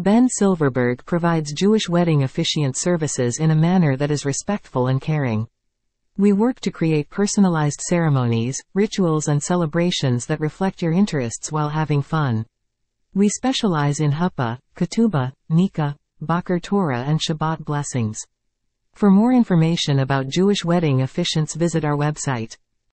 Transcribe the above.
Ben Silverberg provides Jewish wedding officiant services in a manner that is respectful and caring. We work to create personalized ceremonies, rituals and celebrations that reflect your interests while having fun. We specialize in chuppah, ketubah, nikah, Bachar Torah and Shabbat blessings. For more information about Jewish wedding officiants visit our website.